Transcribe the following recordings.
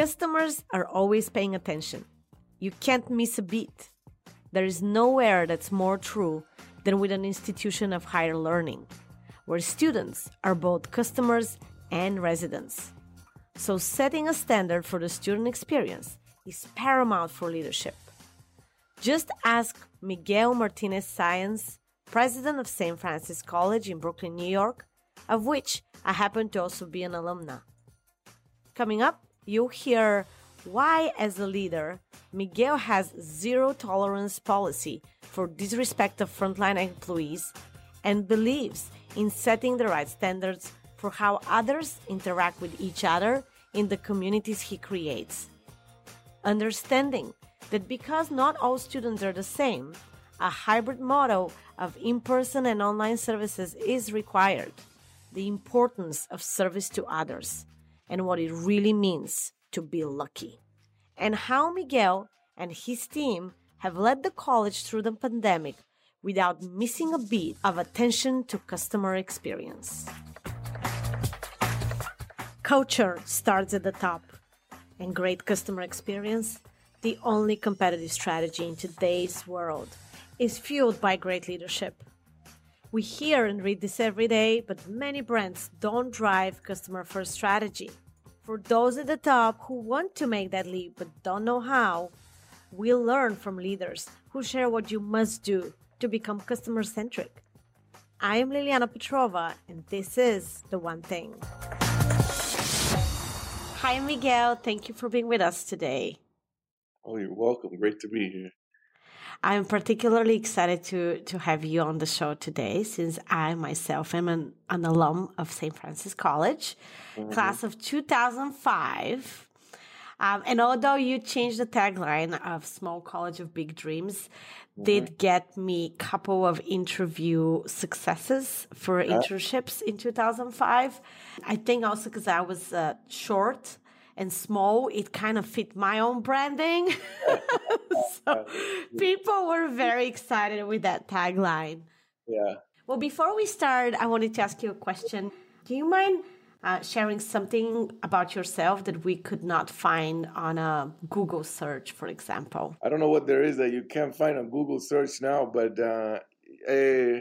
Customers are always paying attention. You can't miss a beat. There is nowhere that's more true than with an institution of higher learning, where students are both customers and residents. So, setting a standard for the student experience is paramount for leadership. Just ask Miguel Martinez Saenz, president of St. Francis College in Brooklyn, New York, of which I happen to also be an alumna. Coming up, you'll hear why, as a leader, Miguel has zero tolerance policy for disrespect of frontline employees and believes in setting the right standards for how others interact with each other in the communities he creates. Understanding that because not all students are the same, a hybrid model of in person and online services is required. The importance of service to others and what it really means to be lucky. And how Miguel and his team have led the college through the pandemic without missing a beat of attention to customer experience. Culture starts at the top, and great customer experience, the only competitive strategy in today's world, is fueled by great leadership. We hear and read this every day, but many brands don't drive customer first strategy. For those at the top who want to make that leap but don't know how, we'll learn from leaders who share what you must do to become customer centric. I am Liliana Petrova, and this is The One Thing. Hi, Miguel. Thank you for being with us today. Oh, you're welcome. Great to be here. I'm particularly excited to, to have you on the show today since I myself am an, an alum of St. Francis College, mm-hmm. class of 2005. Um, and although you changed the tagline of small college of big dreams, mm-hmm. did get me a couple of interview successes for yeah. internships in 2005. I think also because I was uh, short and small, it kind of fit my own branding. so people were very excited with that tagline. Yeah. Well, before we start, I wanted to ask you a question. Do you mind uh, sharing something about yourself that we could not find on a Google search, for example? I don't know what there is that you can't find on Google search now, but uh, uh,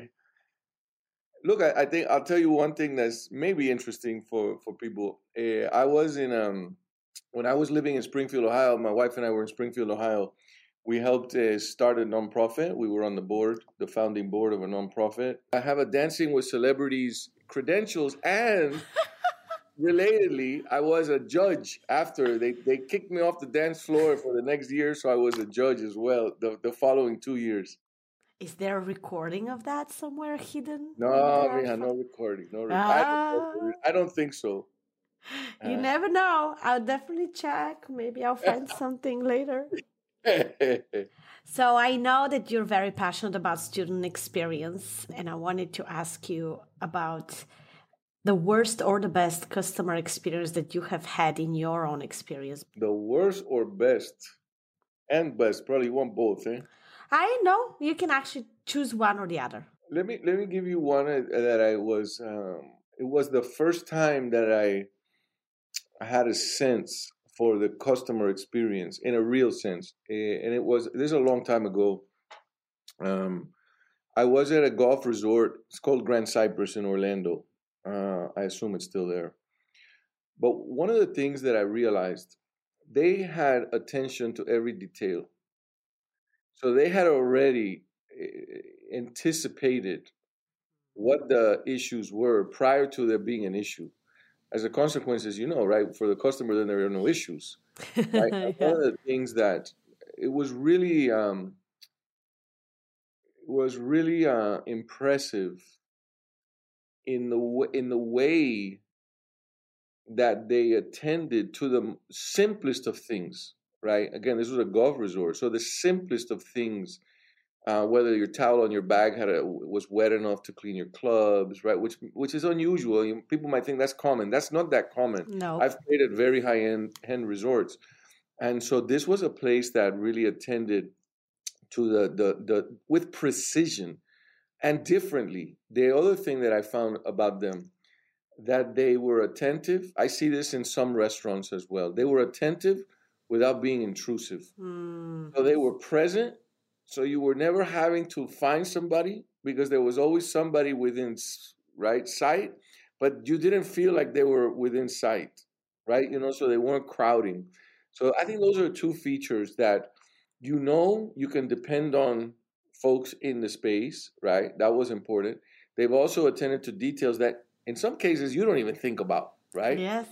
look, I, I, think I'll tell you one thing that's maybe interesting for for people. Uh, I was in um when I was living in Springfield, Ohio. My wife and I were in Springfield, Ohio. We helped uh, start a nonprofit. We were on the board, the founding board of a nonprofit. I have a dancing with celebrities credentials and relatedly, I was a judge after they, they kicked me off the dance floor for the next year, so I was a judge as well the, the following two years. Is there a recording of that somewhere hidden? No, Mija, no recording. No, re- ah. I, don't, I, don't, think so. You uh, never know. I'll definitely check. Maybe I'll find something later. so I know that you're very passionate about student experience, and I wanted to ask you about the worst or the best customer experience that you have had in your own experience? The worst or best? And best, probably want both, eh? I know you can actually choose one or the other. Let me let me give you one uh, that I was. Um, it was the first time that I, I had a sense for the customer experience in a real sense, and it was this is a long time ago. Um, I was at a golf resort. It's called Grand Cypress in Orlando, uh, I assume it's still there. But one of the things that I realized, they had attention to every detail. So they had already eh, anticipated what the issues were prior to there being an issue. As a consequence, as you know, right, for the customer, then there are no issues. Right? yeah. One of the things that it was really um, was really uh, impressive in the in the way that they attended to the simplest of things right again this was a golf resort so the simplest of things uh, whether your towel on your bag had a, was wet enough to clean your clubs right which which is unusual people might think that's common that's not that common no i've played at very high end end resorts and so this was a place that really attended to the the, the with precision and differently. The other thing that I found about them, that they were attentive. I see this in some restaurants as well. They were attentive without being intrusive. Mm. So they were present. So you were never having to find somebody because there was always somebody within right sight, but you didn't feel like they were within sight, right? You know, so they weren't crowding. So I think those are two features that you know you can depend on folks in the space, right? That was important. They've also attended to details that in some cases you don't even think about, right? Yes.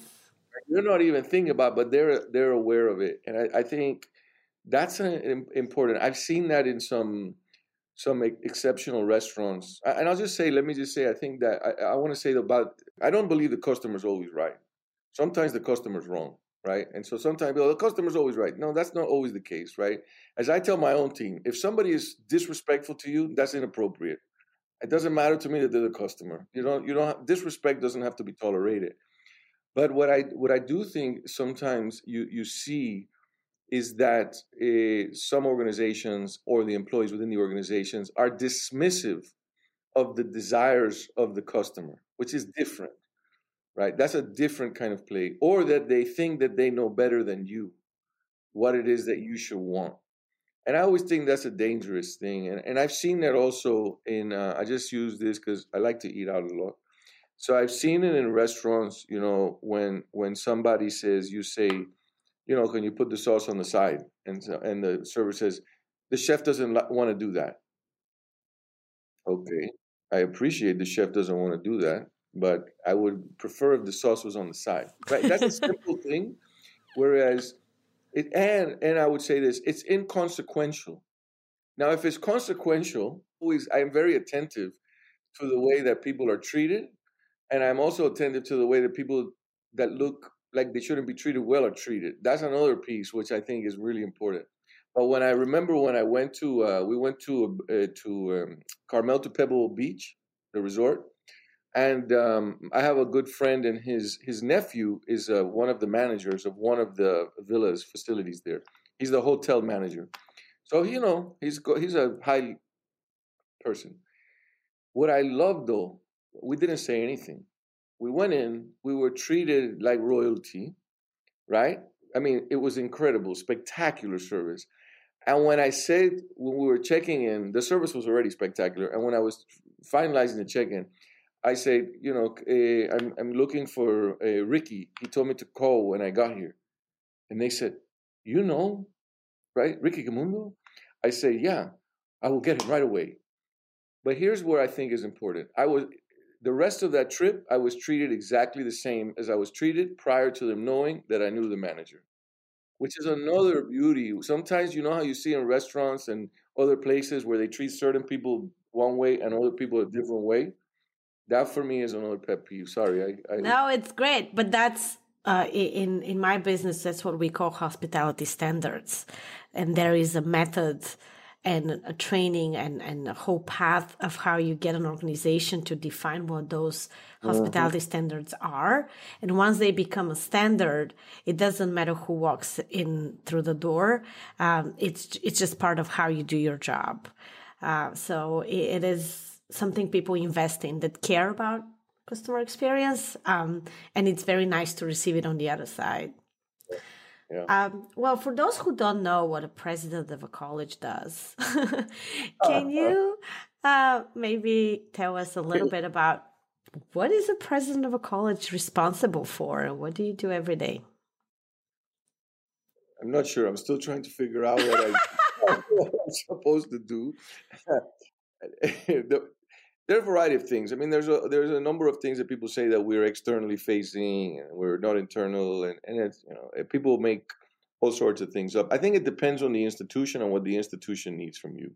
You're not even thinking about, but they're they're aware of it, and I, I think that's an, important. I've seen that in some some exceptional restaurants, and I'll just say, let me just say, I think that I, I want to say about I don't believe the customer's always right. Sometimes the customer's wrong, right? And so sometimes oh, the customer's always right. No, that's not always the case, right? As I tell my own team, if somebody is disrespectful to you, that's inappropriate. It doesn't matter to me that they're the customer. You don't. You don't. Have, disrespect doesn't have to be tolerated. But what I what I do think sometimes you you see is that uh, some organizations or the employees within the organizations are dismissive of the desires of the customer, which is different, right? That's a different kind of play, or that they think that they know better than you what it is that you should want and I always think that's a dangerous thing. And and I've seen that also in. Uh, I just use this because I like to eat out a lot. So I've seen it in restaurants. You know, when when somebody says, you say, you know, can you put the sauce on the side? And so, and the server says, the chef doesn't want to do that. Okay, I appreciate the chef doesn't want to do that, but I would prefer if the sauce was on the side. Right? That's a simple thing. Whereas it, and and I would say this: it's inconsequential. Now, if it's consequential, always I'm very attentive to the way that people are treated, and I'm also attentive to the way that people that look like they shouldn't be treated well or treated. That's another piece which I think is really important. But when I remember when I went to, uh, we went to uh, to um, Carmel to Pebble Beach, the resort, and um, I have a good friend, and his his nephew is uh, one of the managers of one of the villas facilities there. He's the hotel manager, so you know he's he's a high person. What I love though, we didn't say anything. We went in, we were treated like royalty, right? I mean, it was incredible, spectacular service. And when I said when we were checking in, the service was already spectacular. And when I was finalizing the check-in, I said, you know, uh, I'm, I'm looking for uh, Ricky. He told me to call when I got here. And they said, you know, right? Ricky Gamundo? I say, yeah, I will get him right away. But here's where I think is important. I was the rest of that trip, I was treated exactly the same as I was treated prior to them knowing that I knew the manager, which is another beauty. Sometimes you know how you see in restaurants and other places where they treat certain people one way and other people a different way that for me is another pet peeve. Sorry, I, I no, it's great, but that's uh, in in my business. That's what we call hospitality standards, and there is a method and a training and, and a whole path of how you get an organization to define what those mm-hmm. hospitality mm-hmm. standards are. And once they become a standard, it doesn't matter who walks in through the door. Um, it's it's just part of how you do your job. Uh, so it, it is something people invest in that care about customer experience. Um, and it's very nice to receive it on the other side. Yeah. Um, well, for those who don't know what a president of a college does, can uh, you uh, maybe tell us a little bit about what is a president of a college responsible for and what do you do every day? I'm not sure. I'm still trying to figure out what, I, what I'm supposed to do. the, there are a variety of things. I mean, there's a there's a number of things that people say that we're externally facing and we're not internal, and and it's you know people make all sorts of things up. I think it depends on the institution and what the institution needs from you,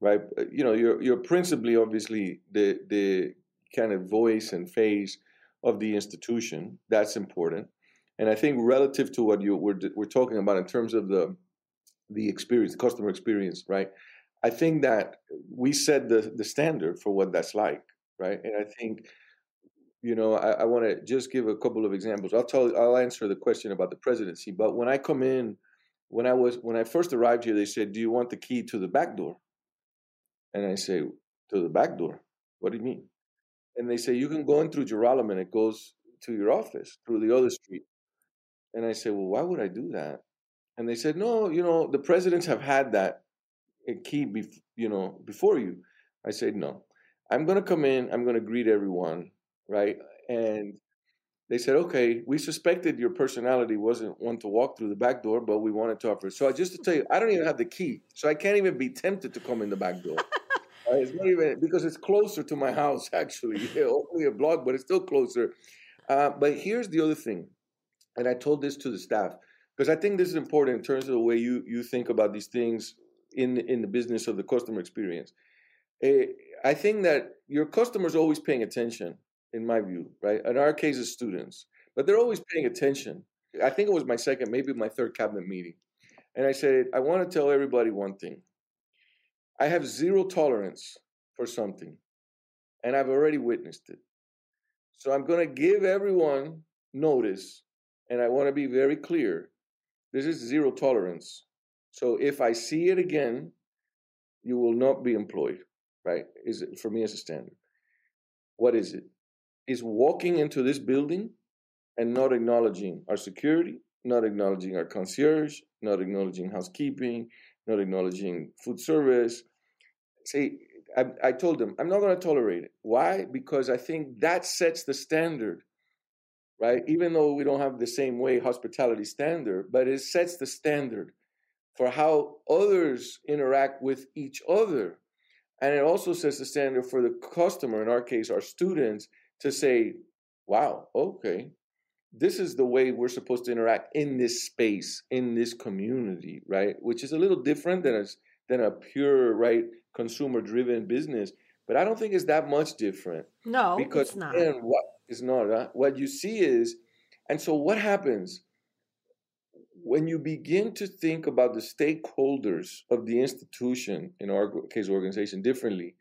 right? Uh, you know, you're you're principally obviously the the kind of voice and face of the institution. That's important, and I think relative to what you we're we're talking about in terms of the the experience, the customer experience, right? I think that we set the, the standard for what that's like, right? And I think, you know, I, I want to just give a couple of examples. I'll tell, I'll answer the question about the presidency. But when I come in, when I was when I first arrived here, they said, "Do you want the key to the back door?" And I say, "To the back door? What do you mean?" and they say you can go in through Joralemon and it goes to your office through the other street. And I say, well, why would I do that? And they said, no, you know, the presidents have had that eh, key, bef- you know, before you. I said, no, I'm going to come in. I'm going to greet everyone, right? And they said, okay, we suspected your personality wasn't one to walk through the back door, but we wanted to offer. So just to tell you, I don't even have the key, so I can't even be tempted to come in the back door. uh, it's not even because it's closer to my house, actually. Yeah, only a block, but it's still closer. Uh, but here's the other thing, and I told this to the staff because I think this is important in terms of the way you you think about these things in in the business of the customer experience. Uh, I think that your customers always paying attention, in my view, right? In our case, it's students, but they're always paying attention. I think it was my second, maybe my third cabinet meeting, and I said I want to tell everybody one thing. I have zero tolerance for something, and I've already witnessed it. So I'm going to give everyone notice, and I want to be very clear. This is zero tolerance. So if I see it again, you will not be employed, right? Is it for me as a standard? What is it? Is walking into this building and not acknowledging our security, not acknowledging our concierge, not acknowledging housekeeping, not acknowledging food service. See, I, I told them, I'm not going to tolerate it. Why? Because I think that sets the standard, right? Even though we don't have the same way hospitality standard, but it sets the standard for how others interact with each other. And it also sets the standard for the customer, in our case, our students, to say, wow, okay, this is the way we're supposed to interact in this space, in this community, right? Which is a little different than a, than a pure, right, consumer driven business. But I don't think it's that much different. No, because it's not. And what is not huh? what you see is, and so what happens when you begin to think about the stakeholders of the institution, in our case, organization, differently,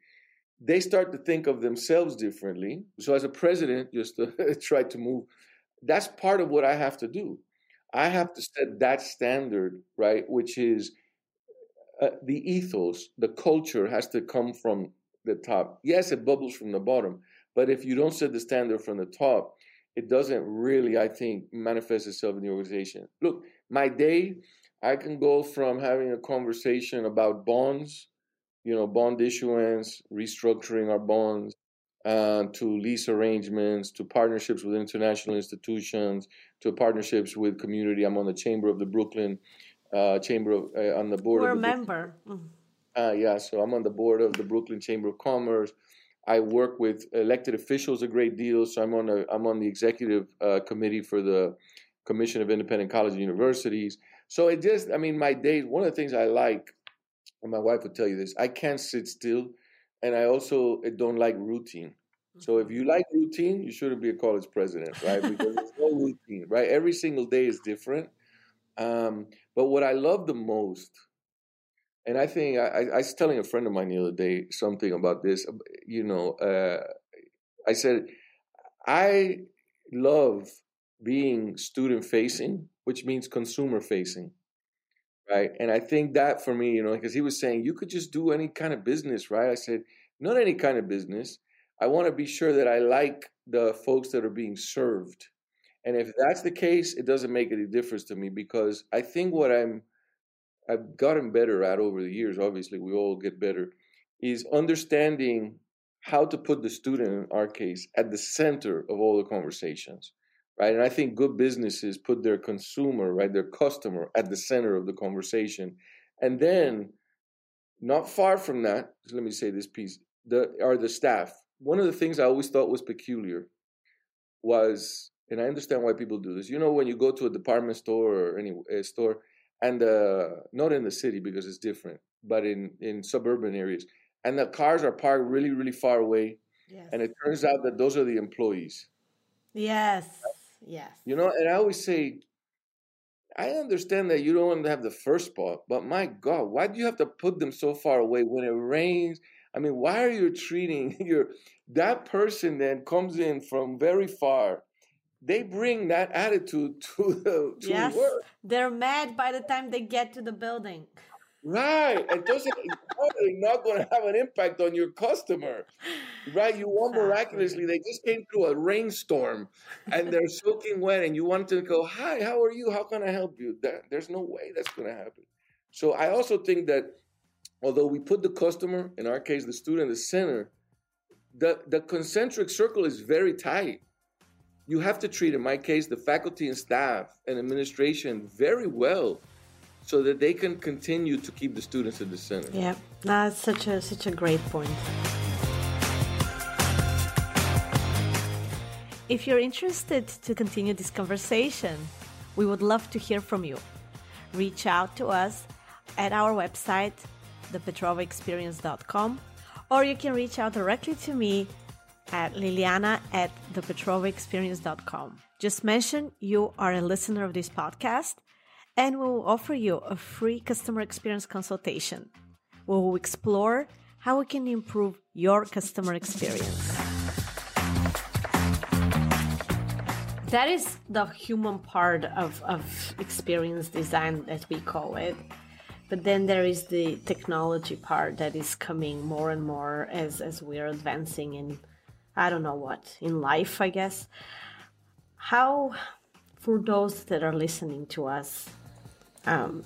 they start to think of themselves differently. So, as a president, just to try to move, that's part of what I have to do. I have to set that standard, right? Which is uh, the ethos, the culture has to come from the top. Yes, it bubbles from the bottom, but if you don't set the standard from the top, it doesn't really, I think, manifest itself in the organization. Look, my day, I can go from having a conversation about bonds, you know, bond issuance, restructuring our bonds, uh, to lease arrangements, to partnerships with international institutions, to partnerships with community. I'm on the Chamber of the Brooklyn uh, Chamber of uh, on the board. We're of the a member. Mm. Uh, yeah, so I'm on the board of the Brooklyn Chamber of Commerce. I work with elected officials a great deal. So I'm on a I'm on the executive uh, committee for the Commission of Independent Colleges and Universities. So it just, I mean, my days. One of the things I like, and my wife would tell you this: I can't sit still, and I also don't like routine. So if you like routine, you shouldn't be a college president, right? Because there's no routine, right? Every single day is different. Um, but what I love the most, and I think I, I, was telling a friend of mine the other day something about this. You know, uh, I said I love being student facing, which means consumer facing, right? And I think that for me, you know, because he was saying you could just do any kind of business, right? I said not any kind of business. I want to be sure that I like the folks that are being served and if that's the case, it doesn't make any difference to me because I think what I'm I've gotten better at over the years, obviously we all get better, is understanding how to put the student in our case at the center of all the conversations. Right. And I think good businesses put their consumer, right, their customer at the center of the conversation. And then not far from that, let me say this piece, the are the staff. One of the things I always thought was peculiar was and I understand why people do this. You know, when you go to a department store or any a store, and uh, not in the city because it's different, but in in suburban areas, and the cars are parked really really far away, yes. and it turns out that those are the employees. Yes, yes. You know, and I always say, I understand that you don't want to have the first spot, but my God, why do you have to put them so far away when it rains? I mean, why are you treating your that person then comes in from very far they bring that attitude to the to yes, work. They're mad by the time they get to the building. Right. Entonces, probably not not going to have an impact on your customer. Right. You want miraculously, they just came through a rainstorm and they're soaking wet, and you want to go, Hi, how are you? How can I help you? there's no way that's going to happen. So I also think that although we put the customer, in our case, the student, the center, the, the concentric circle is very tight. You have to treat, in my case, the faculty and staff and administration very well so that they can continue to keep the students at the center. Yeah, that's such a such a great point. If you're interested to continue this conversation, we would love to hear from you. Reach out to us at our website, thepetrovaexperience.com, or you can reach out directly to me at liliana at thepetrovaexperience.com. Just mention you are a listener of this podcast and we will offer you a free customer experience consultation. We will explore how we can improve your customer experience. That is the human part of, of experience design, as we call it. But then there is the technology part that is coming more and more as, as we're advancing in, I don't know what, in life, I guess. How, for those that are listening to us, um,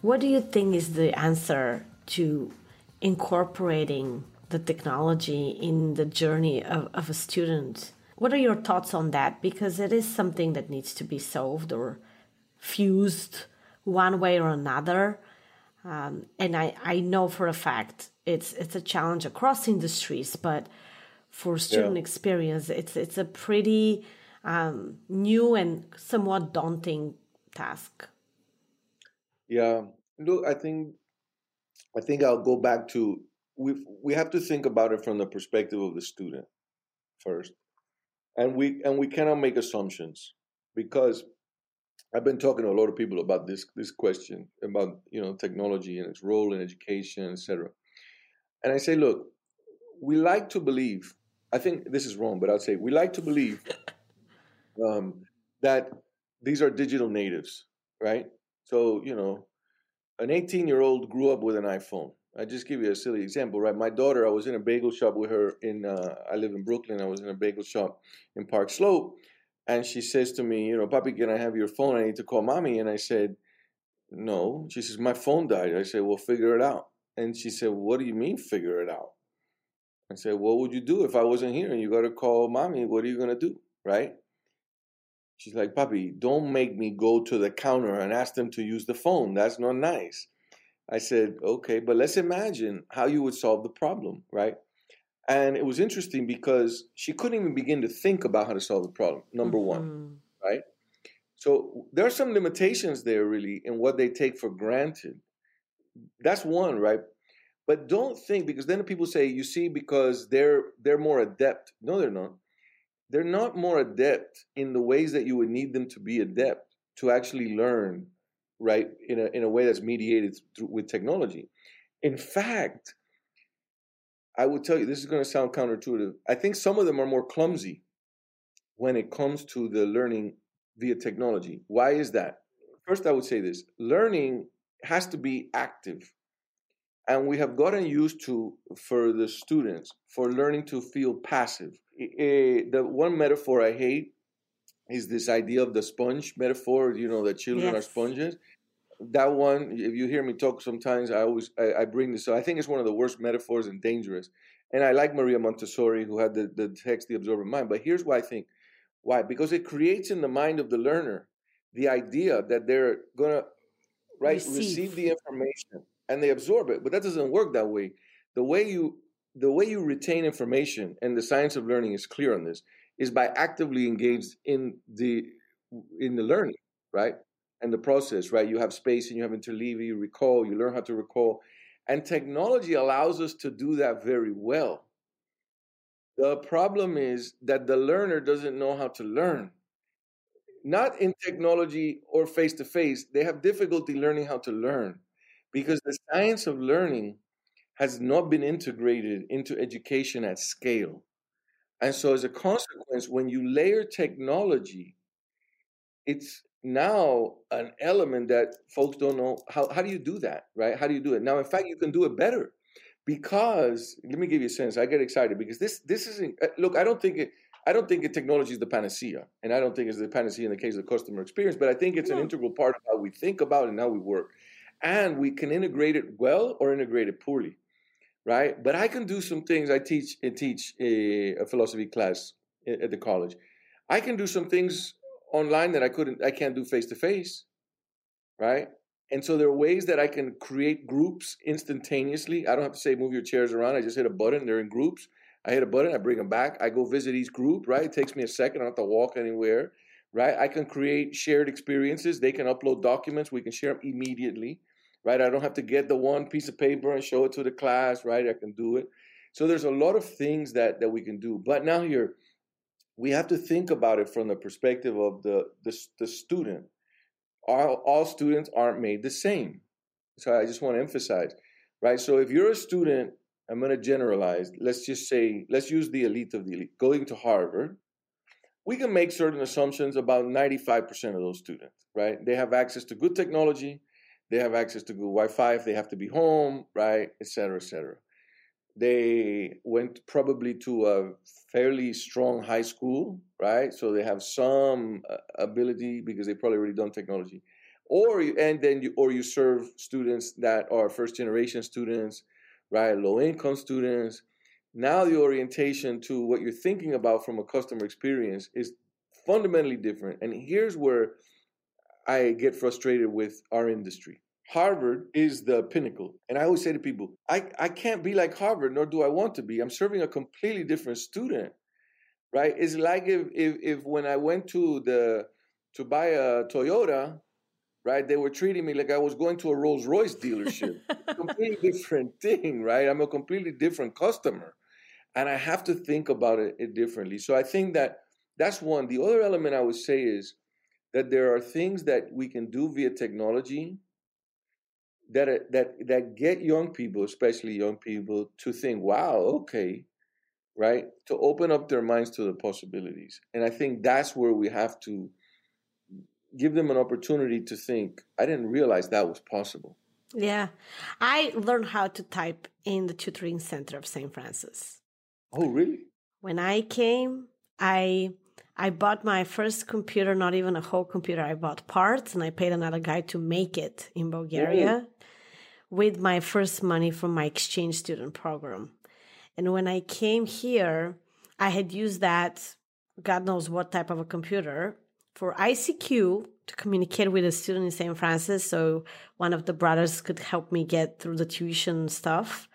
what do you think is the answer to incorporating the technology in the journey of, of a student? What are your thoughts on that? Because it is something that needs to be solved or fused one way or another. Um, and I, I know for a fact it's it's a challenge across industries, but for student yeah. experience, it's it's a pretty um, new and somewhat daunting task. Yeah, look, I think I think I'll go back to we we have to think about it from the perspective of the student first, and we and we cannot make assumptions because I've been talking to a lot of people about this this question about you know technology and its role in education, etc. And I say, look, we like to believe. I think this is wrong, but I'll say we like to believe um, that these are digital natives, right? So, you know, an 18 year old grew up with an iPhone. I just give you a silly example, right? My daughter, I was in a bagel shop with her in, uh, I live in Brooklyn. I was in a bagel shop in Park Slope. And she says to me, you know, Papi, can I have your phone? I need to call mommy. And I said, no. She says, my phone died. I said, well, figure it out. And she said, what do you mean, figure it out? I said, what would you do if I wasn't here and you got to call mommy? What are you going to do? Right? She's like, Papi, don't make me go to the counter and ask them to use the phone. That's not nice. I said, okay, but let's imagine how you would solve the problem, right? And it was interesting because she couldn't even begin to think about how to solve the problem, number mm-hmm. one, right? So there are some limitations there, really, in what they take for granted. That's one, right? But don't think because then people say, you see, because they're they're more adept. No, they're not. They're not more adept in the ways that you would need them to be adept to actually learn right in a, in a way that's mediated through, with technology. In fact i would tell you this is going to sound counterintuitive i think some of them are more clumsy when it comes to the learning via technology. Why is that? First i would say this learning has to be active and we have gotten used to for the students for learning to feel passive uh, the one metaphor I hate is this idea of the sponge metaphor. You know, that children yes. are sponges. That one, if you hear me talk sometimes, I always I, I bring this. So I think it's one of the worst metaphors and dangerous. And I like Maria Montessori, who had the, the text, The Absorbent Mind. But here's why I think why because it creates in the mind of the learner the idea that they're gonna right receive, receive the information and they absorb it. But that doesn't work that way. The way you the way you retain information, and the science of learning is clear on this, is by actively engaged in the in the learning, right? And the process, right? You have space and you have interleaving, you recall, you learn how to recall. And technology allows us to do that very well. The problem is that the learner doesn't know how to learn. Not in technology or face to face, they have difficulty learning how to learn because the science of learning has not been integrated into education at scale. And so, as a consequence, when you layer technology, it's now an element that folks don't know how, how do you do that right how do you do it now in fact you can do it better because let me give you a sense i get excited because this this isn't uh, look i don't think it i don't think technology is the panacea and i don't think it's the panacea in the case of customer experience but i think it's no. an integral part of how we think about it and how we work and we can integrate it well or integrate it poorly right but i can do some things i teach teach a, a philosophy class at the college i can do some things online that I couldn't, I can't do face to face, right? And so there are ways that I can create groups instantaneously. I don't have to say move your chairs around. I just hit a button. They're in groups. I hit a button. I bring them back. I go visit each group. Right? It takes me a second. I don't have to walk anywhere. Right? I can create shared experiences. They can upload documents. We can share them immediately. Right? I don't have to get the one piece of paper and show it to the class. Right? I can do it. So there's a lot of things that that we can do. But now here, we have to think about it from the perspective of the the, the student. All, all students aren't made the same. So I just want to emphasize, right? So if you're a student, I'm going to generalize. Let's just say, let's use the elite of the elite, going to Harvard. We can make certain assumptions about 95% of those students, right? They have access to good technology, they have access to good Wi-Fi if they have to be home, right, et cetera, et cetera. They went probably to a fairly strong high school, right? So they have some uh, ability because they probably already done technology, or you, and then you or you serve students that are first generation students, right? Low income students. Now the orientation to what you're thinking about from a customer experience is fundamentally different, and here's where I get frustrated with our industry. Harvard is the pinnacle. And I always say to people, I, I can't be like Harvard, nor do I want to be. I'm serving a completely different student. Right? It's like if if, if when I went to the to buy a Toyota, right, they were treating me like I was going to a Rolls Royce dealership. completely different thing, right? I'm a completely different customer. And I have to think about it, it differently. So I think that that's one. The other element I would say is that there are things that we can do via technology that uh, that that get young people, especially young people, to think, "Wow, okay," right? To open up their minds to the possibilities, and I think that's where we have to give them an opportunity to think. I didn't realize that was possible. Yeah, I learned how to type in the tutoring center of St. Francis. Oh, really? When I came, I I bought my first computer, not even a whole computer. I bought parts and I paid another guy to make it in Bulgaria with my first money from my exchange student program. And when I came here, I had used that, God knows what type of a computer, for ICQ to communicate with a student in St. Francis. So one of the brothers could help me get through the tuition stuff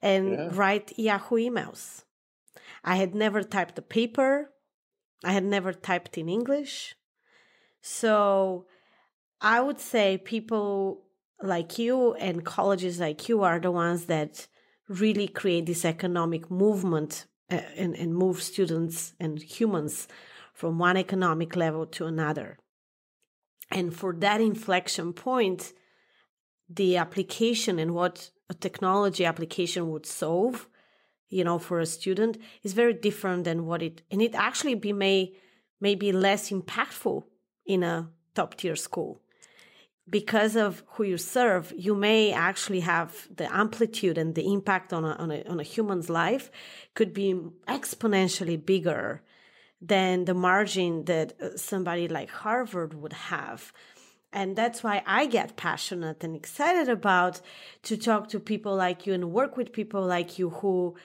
and yeah. write Yahoo emails. I had never typed a paper. I had never typed in English. So I would say people like you and colleges like you are the ones that really create this economic movement uh, and, and move students and humans from one economic level to another. And for that inflection point, the application and what a technology application would solve, you know, for a student is very different than what it, and it actually be may, may be less impactful in a top tier school because of who you serve, you may actually have the amplitude and the impact on a, on a, on a human's life could be exponentially bigger than the margin that uh, somebody like Harvard would have. And that's why I get passionate and excited about to talk to people like you and work with people like you who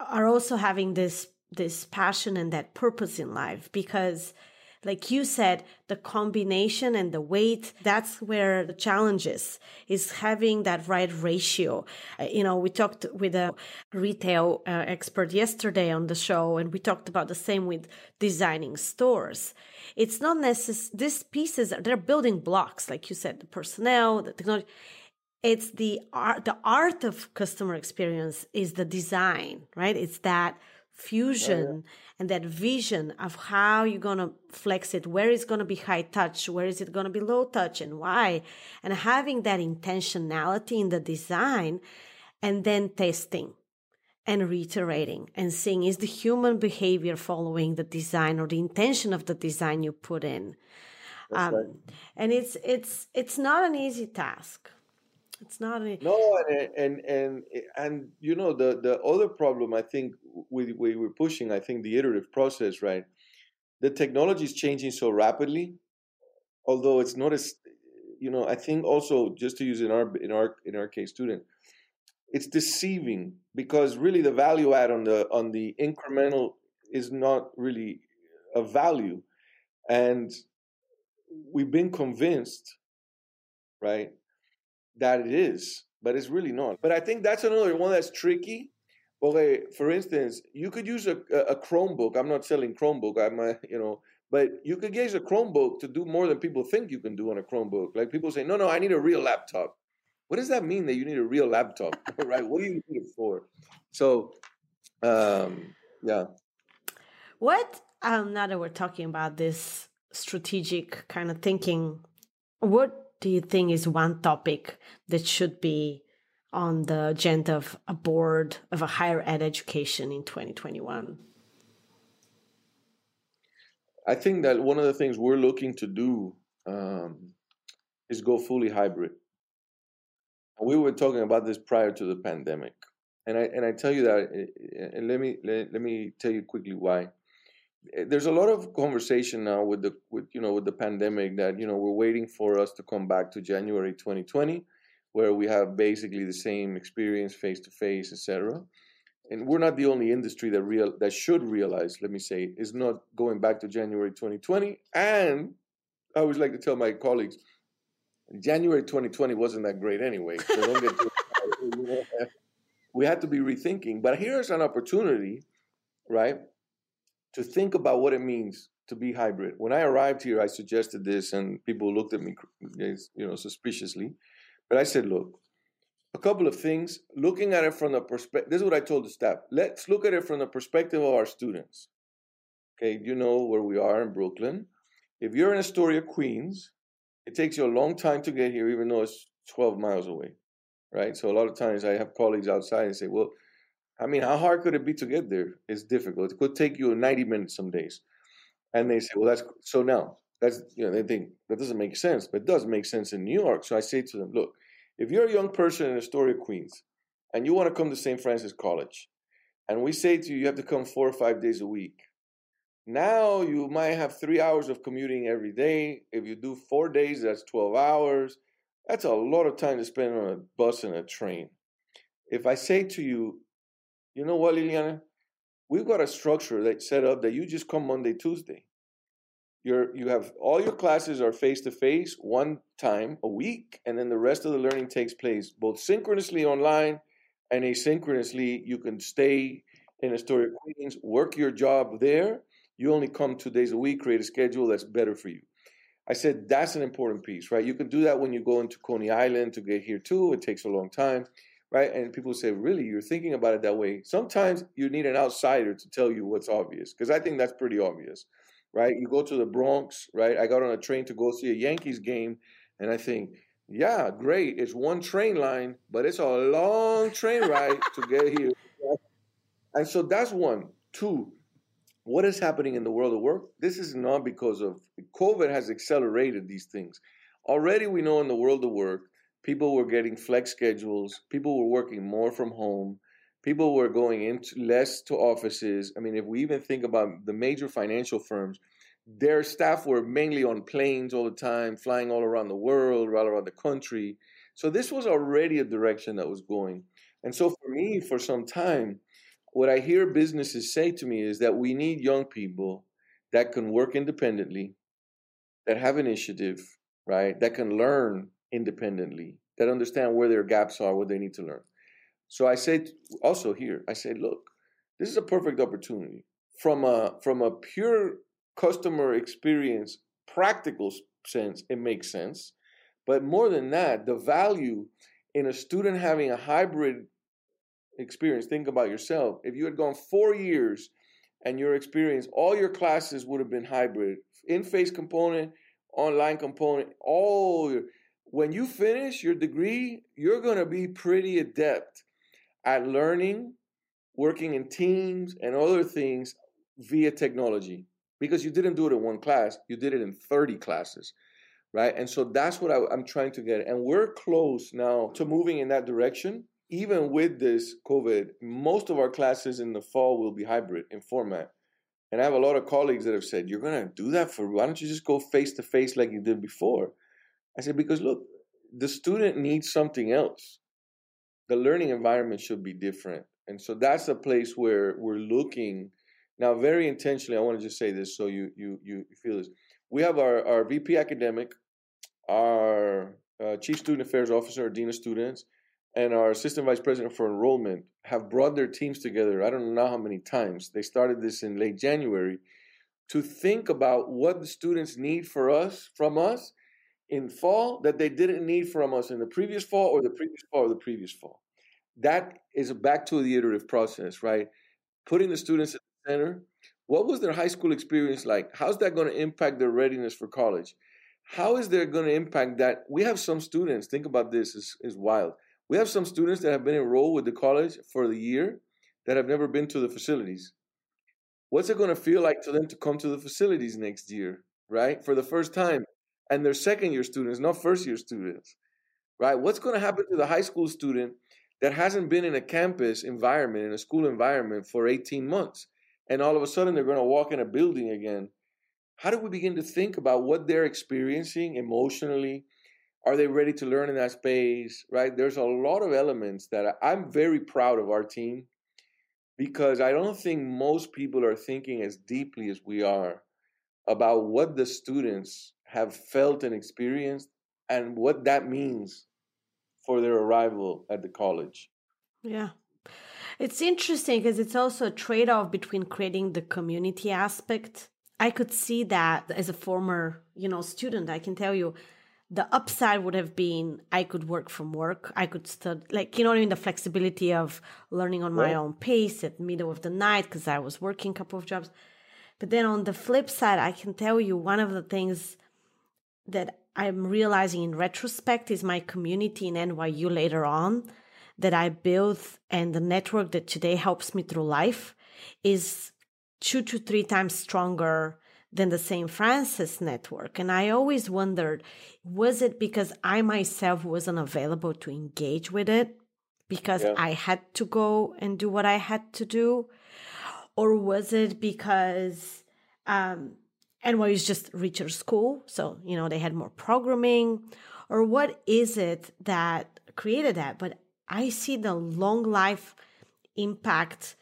are also having this, this passion and that purpose in life because like you said, the combination and the weight, that's where the challenge is, is having that right ratio. Uh, you know, we talked with a retail uh, expert yesterday on the show, and we talked about the same with designing stores. It's not necessary, these pieces, they're building blocks, like you said, the personnel, the technology it's the art the art of customer experience is the design right it's that fusion oh, yeah. and that vision of how you're going to flex it where is going to be high touch where is it going to be low touch and why and having that intentionality in the design and then testing and reiterating and seeing is the human behavior following the design or the intention of the design you put in Um, right. And it's it's it's not an easy task. It's not a no, and and and and you know the the other problem I think we we were pushing. I think the iterative process, right? The technology is changing so rapidly, although it's not as you know. I think also just to use in our in our in our case, student, it's deceiving because really the value add on the on the incremental is not really a value, and we've been convinced, right, that it is, but it's really not. But I think that's another one that's tricky. Okay, for instance, you could use a, a Chromebook. I'm not selling Chromebook. I'm a, you know, but you could use a Chromebook to do more than people think you can do on a Chromebook. Like people say, no, no, I need a real laptop. What does that mean that you need a real laptop, right? What do you need it for? So, um, yeah. What um, now that we're talking about this strategic kind of thinking, what do you think is one topic that should be on the agenda of a board of a higher ed education in 2021? I think that one of the things we're looking to do um, is go fully hybrid. We were talking about this prior to the pandemic, and I and I tell you that, and let me let, let me tell you quickly why. Eh, there's a lot of conversation now with the with you know with the pandemic that you know we're waiting for us to come back to January 2020 where we have basically the same experience face to face etc and we're not the only industry that real that should realize let me say is not going back to January 2020 and I always like to tell my colleagues January 2020 wasn't that great anyway. So we had to be rethinking. But here's an opportunity right to think about what it means to be hybrid. When I arrived here, I suggested this, and people looked at me, you know, suspiciously. But I said, look, a couple of things. Looking at it from the perspective, this is what I told the staff. Let's look at it from the perspective of our students. Okay, you know where we are in Brooklyn. If you're in Astoria, Queens, it takes you a long time to get here, even though it's 12 miles away, right? So a lot of times I have colleagues outside and say, well, I mean, how hard could it be to get there? It's difficult. It could take you 90 minutes some days. And they say, well, that's so now that's, you know, they think that doesn't make sense, but it does make sense in New York. So I say to them, look, if you're a young person in Astoria, Queens, and you want to come to St. Francis College, and we say to you, you have to come four or five days a week. Now you might have three hours of commuting every day. If you do four days, that's 12 hours. That's a lot of time to spend on a bus and a train. If I say to you, you know what, Liliana? We've got a structure that's set up that you just come Monday, Tuesday. You're, you have all your classes are face to face one time a week, and then the rest of the learning takes place both synchronously online and asynchronously. You can stay in Astoria, Queens, work your job there. You only come two days a week, create a schedule that's better for you. I said that's an important piece, right? You can do that when you go into Coney Island to get here too. It takes a long time right? And people say, really, you're thinking about it that way. Sometimes you need an outsider to tell you what's obvious, because I think that's pretty obvious, right? You go to the Bronx, right? I got on a train to go see a Yankees game, and I think, yeah, great. It's one train line, but it's a long train ride to get here. And so that's one. Two, what is happening in the world of work? This is not because of COVID has accelerated these things. Already we know in the world of work people were getting flex schedules. People were working more from home. People were going into less to offices. I mean if we even think about the major financial firms their staff were mainly on planes all the time flying all around the world all around the country. So this was already a direction that was going. And so for me for some time what i hear businesses say to me is that we need young people that can work independently that have initiative right that can learn independently, that understand where their gaps are, what they need to learn. So I said also here, I said, look, this is a perfect opportunity from a from a pure customer experience, practical sense. It makes sense, but more than that, the value in a student having a hybrid experience. Think about yourself. If you had gone four years and your experience, all your classes would have been hybrid, in-face component, online component, all your when you finish your degree, you're going to be pretty adept at learning, working in teams, and other things via technology. because you didn't do it in one class, you did it in 30 classes, right? And so that's what I, I'm trying to get. And we're close now to moving in that direction. Even with this COVID, most of our classes in the fall will be hybrid in format. And I have a lot of colleagues that have said, You're going to do that for, why don't you just go face to face like you did before? I said, Because look, the student needs something else. The learning environment should be different. And so that's a place where we're looking now very intentionally. I want to just say this so you you you feel this. We have our, our VP academic, our uh, chief student affairs officer, or dean of students, and our assistant vice president for enrollment have brought their teams together. I don't know how many times. They started this in late January to think about what the students need for us from us in fall that they didn't need from us in the previous fall or the previous fall or the previous fall. That is back to the iterative process, right? Putting the students at the center. What was their high school experience like? How's that going to impact their readiness for college? How is that going to impact that? We have some students, think about this, is, is wild. We have some students that have been enrolled with the college for the year that have never been to the facilities. What's it going to feel like to them to come to the facilities next year, right? For the first time and they're second year students, not first year students, right? What's going to happen to the high school student that hasn't been in a campus environment, in a school environment for 18 months? And all of a sudden they're going to walk in a building again. How do we begin to think about what they're experiencing emotionally? Are they ready to learn in that space, right? There's a lot of elements that I'm very proud of our team because I don't think most people are thinking as deeply as we are about what the students have felt and experienced and what that means for their arrival at the college. Yeah. It's interesting because it's also a trade off between creating the community aspect. I could see that as a former, you know, student. I can tell you the upside would have been I could work from work. I could study, like, you know I mean? The flexibility of learning on my own pace at middle of the night because I was working a couple of jobs. But then on the flip side, I can tell you one of the things that I'm realizing in retrospect is my community in NYU later on that I built and the network that today helps me through life is two to three times stronger than the St. Francis network. And I always wondered, was it because I myself wasn't available to engage with it because yeah. I had to go and do what I had to do? Or was it because um, NYU is just richer school. So, you know, they had more programming or what is it that created that? But I see the long life impact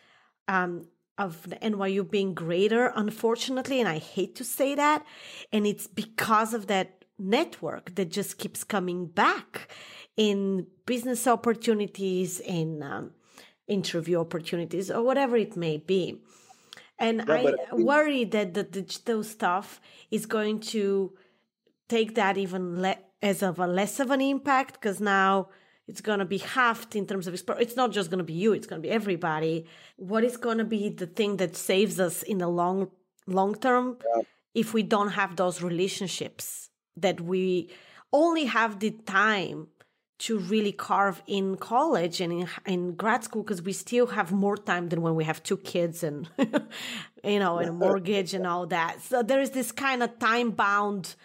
um, of the NYU being greater, unfortunately. And I hate to say that. And it's because of that network that just keeps coming back in business opportunities, in um, interview opportunities, or whatever it may be. And I, I worry that the digital stuff is going to take that even le- as of a less of an impact because now it's going to be halved in terms of it's not just going to be you it's going to be everybody what is going to be the thing that saves us in the long long term yeah. if we don't have those relationships that we only have the time to really carve in college and in, in grad school because we still have more time than when we have two kids and you know and a mortgage and all that. So there is this kind of time bound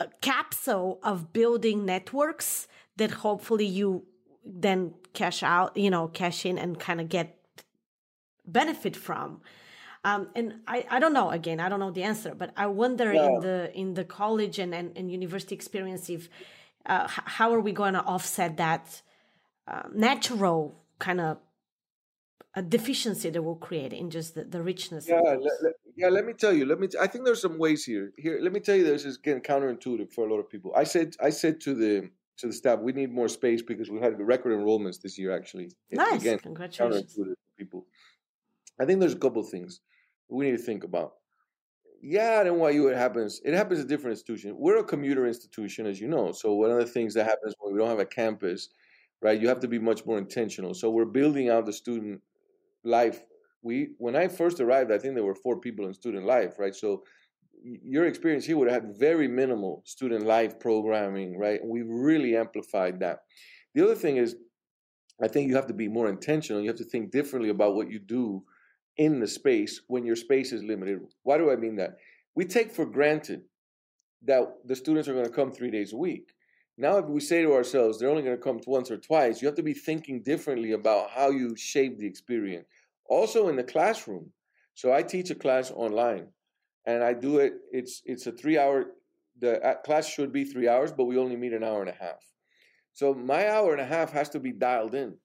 uh, capsule of building networks that hopefully you then cash out you know cash in and kind of get benefit from. Um, and I, I don't know again i don't know the answer but i wonder yeah. in the in the college and, and, and university experience if uh, how are we going to offset that uh, natural kind of a deficiency that we'll create in just the, the richness yeah yeah let me tell you let me t- i think there's some ways here. Here let me tell you this is again counterintuitive for a lot of people. I said i said to the to the staff we need more space because we had record enrollments this year actually. Nice again congratulations. counterintuitive people. I think there's a couple things we need to think about yeah, at NYU it happens. It happens at different institutions. We're a commuter institution, as you know. So one of the things that happens when we don't have a campus, right? You have to be much more intentional. So we're building out the student life. We when I first arrived, I think there were four people in student life, right? So your experience here would have had very minimal student life programming, right? We really amplified that. The other thing is, I think you have to be more intentional. You have to think differently about what you do in the space when your space is limited. Why do I mean that? We take for granted that the students are going to come three days a week. Now, if we say to ourselves, they're only going to come once or twice, you have to be thinking differently about how you shape the experience. Also, in the classroom. So, I teach a class online, and I do it. It's it's a three hour. The uh, class should be three hours, but we only meet an hour and a half. So my hour and a half has to be dialed in.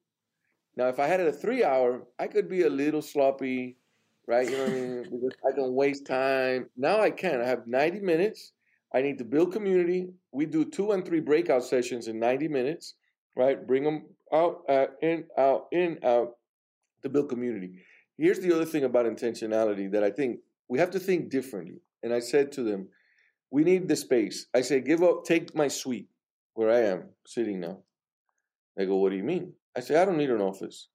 Now, if I had a three hour, I could be a little sloppy, right? You know what I mean? Because I can waste time. Now I can. I have 90 minutes. I need to build community. We do two and three breakout sessions in 90 minutes, right? Bring them out, uh, in, out, in, out to build community. Here's the other thing about intentionality that I think we have to think differently. And I said to them, we need the space. I say, give up, take my suite where I am sitting now. They go, what do you mean? I say, I don't need an office.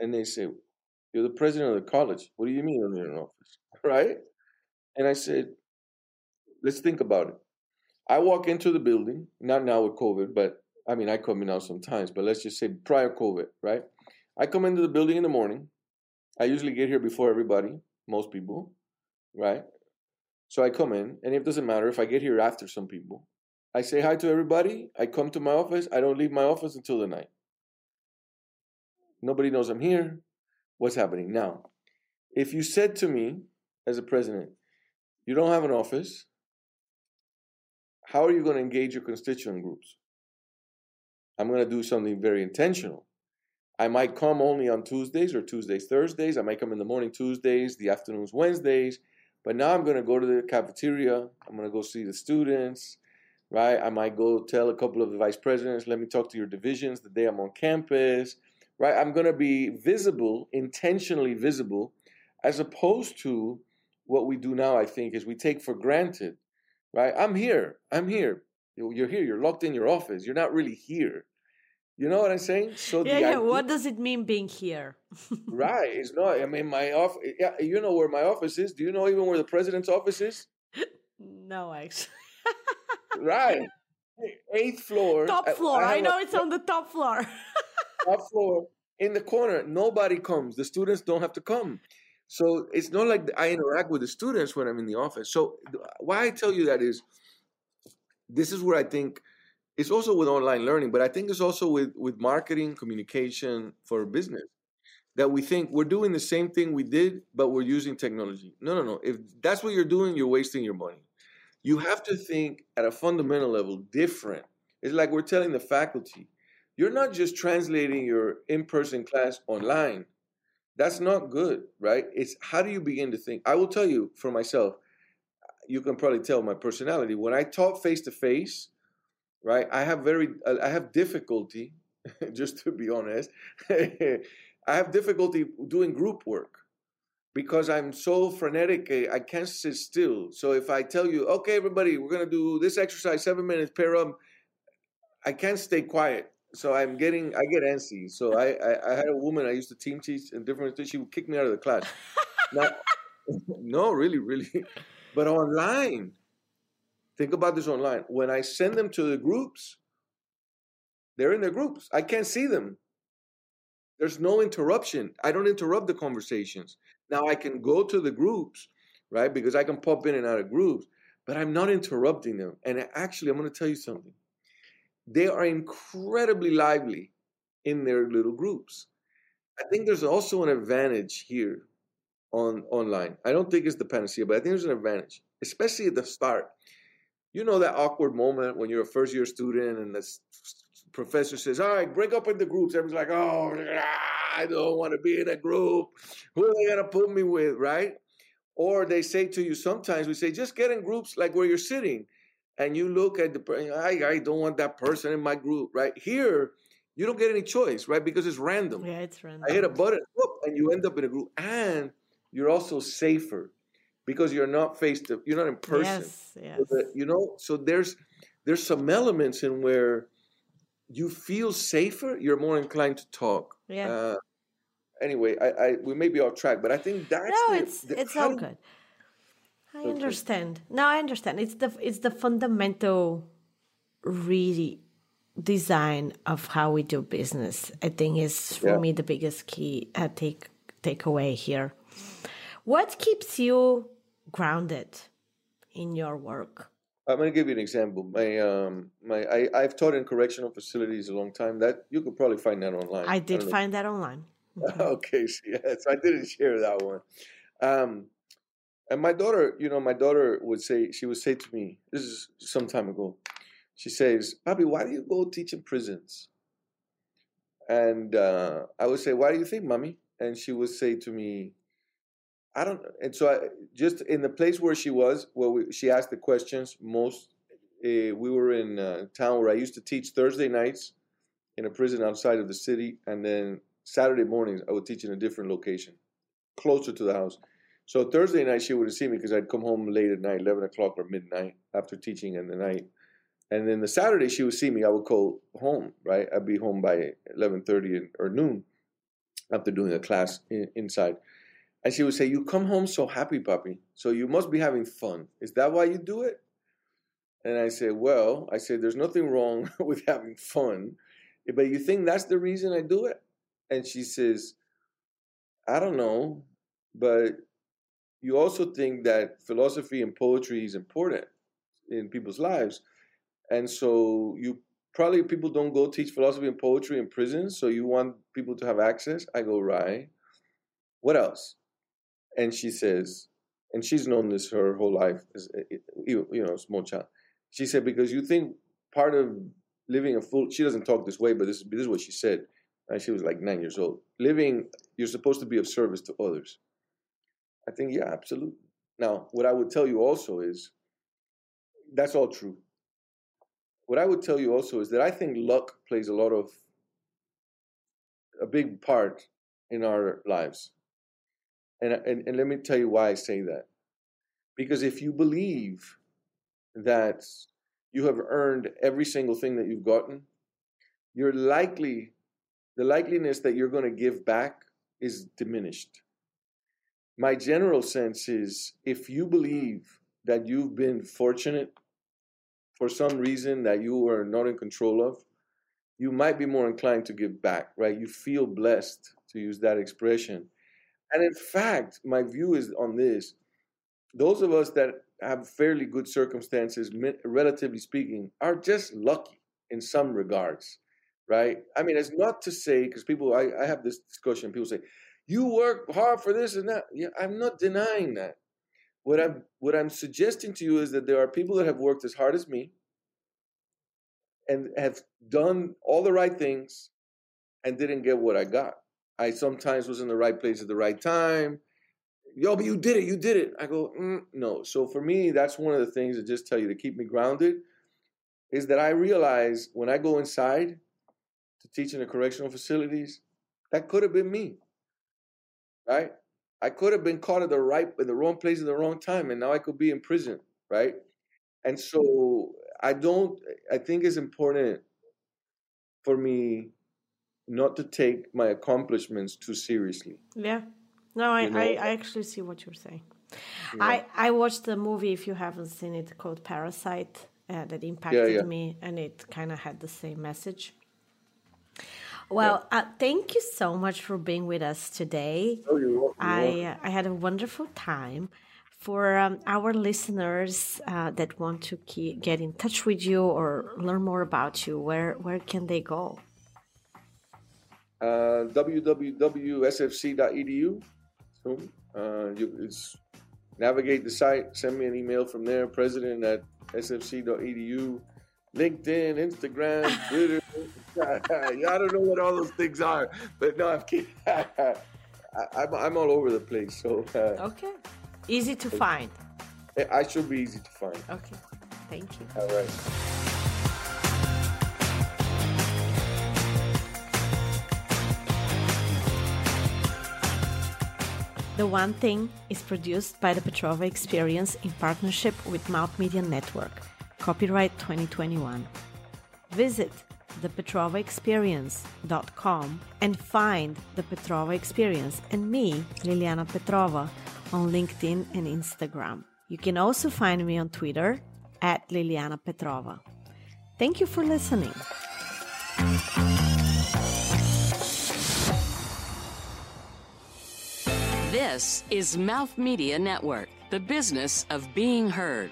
And they say, You're the president of the college. What do you mean you don't need an office? Right? And I said, Let's think about it. I walk into the building, not now with COVID, but I mean, I come in now sometimes, but let's just say prior COVID, right? I come into the building in the morning. I usually get here before everybody, most people, right? So I come in, and it doesn't matter if I get here after some people. I say hi to everybody. I come to my office. I don't leave my office until the night. Nobody knows I'm here. What's happening? Now, if you said to me as a president, you don't have an office, how are you going to engage your constituent groups? I'm going to do something very intentional. I might come only on Tuesdays or Tuesdays, Thursdays. I might come in the morning Tuesdays, the afternoons Wednesdays. But now I'm going to go to the cafeteria. I'm going to go see the students, right? I might go tell a couple of the vice presidents, let me talk to your divisions the day I'm on campus right? I'm going to be visible, intentionally visible, as opposed to what we do now, I think, is we take for granted, right? I'm here. I'm here. You're here. You're locked in your office. You're not really here. You know what I'm saying? So yeah, yeah. Idea, what does it mean being here? right. It's not. I mean, my office. Yeah, you know where my office is. Do you know even where the president's office is? No, actually. right. Eighth floor. Top floor. I, I know a, it's on the top floor top floor in the corner. Nobody comes. The students don't have to come. So it's not like I interact with the students when I'm in the office. So why I tell you that is this is where I think it's also with online learning, but I think it's also with, with marketing, communication for business that we think we're doing the same thing we did, but we're using technology. No, no, no. If that's what you're doing, you're wasting your money. You have to think at a fundamental level different. It's like we're telling the faculty you're not just translating your in-person class online. That's not good, right? It's how do you begin to think? I will tell you for myself, you can probably tell my personality. When I talk face to face, right, I have very I have difficulty, just to be honest. I have difficulty doing group work because I'm so frenetic. Eh, I can't sit still. So if I tell you, okay, everybody, we're gonna do this exercise, seven minutes, pair up, I can't stay quiet so I'm getting I get antsy. So I, I, I had a woman I used to team teach in different things. she would kick me out of the class. Not, no, really, really. But online, think about this online. When I send them to the groups, they're in their groups. I can't see them. There's no interruption. I don't interrupt the conversations. Now I can go to the groups, right? Because I can pop in and out of groups, but I'm not interrupting them. And actually, I'm going to tell you something they are incredibly lively in their little groups. I think there's also an advantage here on online. I don't think it's the panacea, but I think there's an advantage, especially at the start. You know that awkward moment when you're a first year student and the professor says, "All right, break up into groups." Everyone's like, "Oh, I don't want to be in a group. Who are they gonna put me with?" Right? Or they say to you, sometimes we say, "Just get in groups like where you're sitting." And you look at the I, I don't want that person in my group right? Here you don't get any choice right? Because it's random. Yeah it's random. I hit a button whoop, and you end up in a group. And you're also safer because you're not face to you're not in person. Yes, yes. So that, you know so there's there's some elements in where you feel safer you're more inclined to talk. Yeah. Uh, anyway I, I we may be off track but i think that's no the, it's the, it's all good I understand. No, I understand. It's the it's the fundamental redesign of how we do business. I think is for yeah. me the biggest key. I take takeaway here. What keeps you grounded in your work? I'm going to give you an example. My um my I I've taught in correctional facilities a long time. That you could probably find that online. I did I find that online. okay, so yes, I didn't share that one. Um, and my daughter, you know, my daughter would say she would say to me, this is some time ago. She says, "Bobby, why do you go teach in prisons?" And uh, I would say, "Why do you think, mommy?" And she would say to me, I don't. And so, I, just in the place where she was, where we, she asked the questions, most uh, we were in a town where I used to teach Thursday nights in a prison outside of the city, and then Saturday mornings I would teach in a different location, closer to the house. So Thursday night she would see me because I'd come home late at night, eleven o'clock or midnight after teaching in the night, and then the Saturday she would see me. I would go home. Right, I'd be home by eleven thirty or noon after doing a class in, inside. And she would say, You come home so happy, puppy. So you must be having fun. Is that why you do it? And I said, Well, I said, There's nothing wrong with having fun. But you think that's the reason I do it? And she says, I don't know. But you also think that philosophy and poetry is important in people's lives. And so you probably people don't go teach philosophy and poetry in prisons. So you want people to have access. I go, Right. What else? and she says, and she's known this her whole life, as eh, eh, you know, small child. She said because you think part of living a full. She doesn't talk this way, but this, this is what she said. And she was like nine years old. Living, you're supposed to be of service to others. I think yeah, absolutely. Now, what I would tell you also is that's all true. What I would tell you also is that I think luck plays a lot of a big part in our lives. And, and, and let me tell you why I say that. Because if you believe that you have earned every single thing that you've gotten, you're likely, the likeliness that you're going to give back is diminished. My general sense is if you believe that you've been fortunate for some reason that you are not in control of, you might be more inclined to give back, right? You feel blessed, to use that expression. And in fact, my view is on this those of us that have fairly good circumstances, relatively speaking, are just lucky in some regards, right? I mean, it's not to say, because people, I, I have this discussion, people say, you work hard for this and that. Yeah, I'm not denying that. What I'm what I'm suggesting to you is that there are people that have worked as hard as me and have done all the right things and didn't get what I got. I sometimes was in the right place at the right time. Yo, but you did it, you did it. I go, mm, no. So for me, that's one of the things that just tell you to keep me grounded is that I realize when I go inside to teach in the correctional facilities, that could have been me. Right? I could have been caught at the right in the wrong place at the wrong time, and now I could be in prison, right? And so I don't I think it's important for me not to take my accomplishments too seriously. Yeah. No, I, you know? I, I, actually see what you're saying. Yeah. I, I watched the movie, if you haven't seen it, called Parasite, uh, that impacted yeah, yeah. me, and it kind of had the same message. Well, uh, thank you so much for being with us today. Oh, you're welcome. I, uh, I had a wonderful time. For um, our listeners uh, that want to keep, get in touch with you or learn more about you, where, where can they go? uh, www.sfc.edu. Uh, you navigate the site, send me an email from there, president at sfc.edu, LinkedIn, Instagram, Twitter. I don't know what all those things are, but no, I'm kidding. I, am I'm all over the place. So uh, okay, easy to find. I should be easy to find. Okay, thank you. All right. The One Thing is produced by the Petrova Experience in partnership with Mouth Media Network. Copyright 2021. Visit thepetrovaexperience.com and find the Petrova Experience and me, Liliana Petrova, on LinkedIn and Instagram. You can also find me on Twitter at Liliana Petrova. Thank you for listening. This is Mouth Media Network, the business of being heard.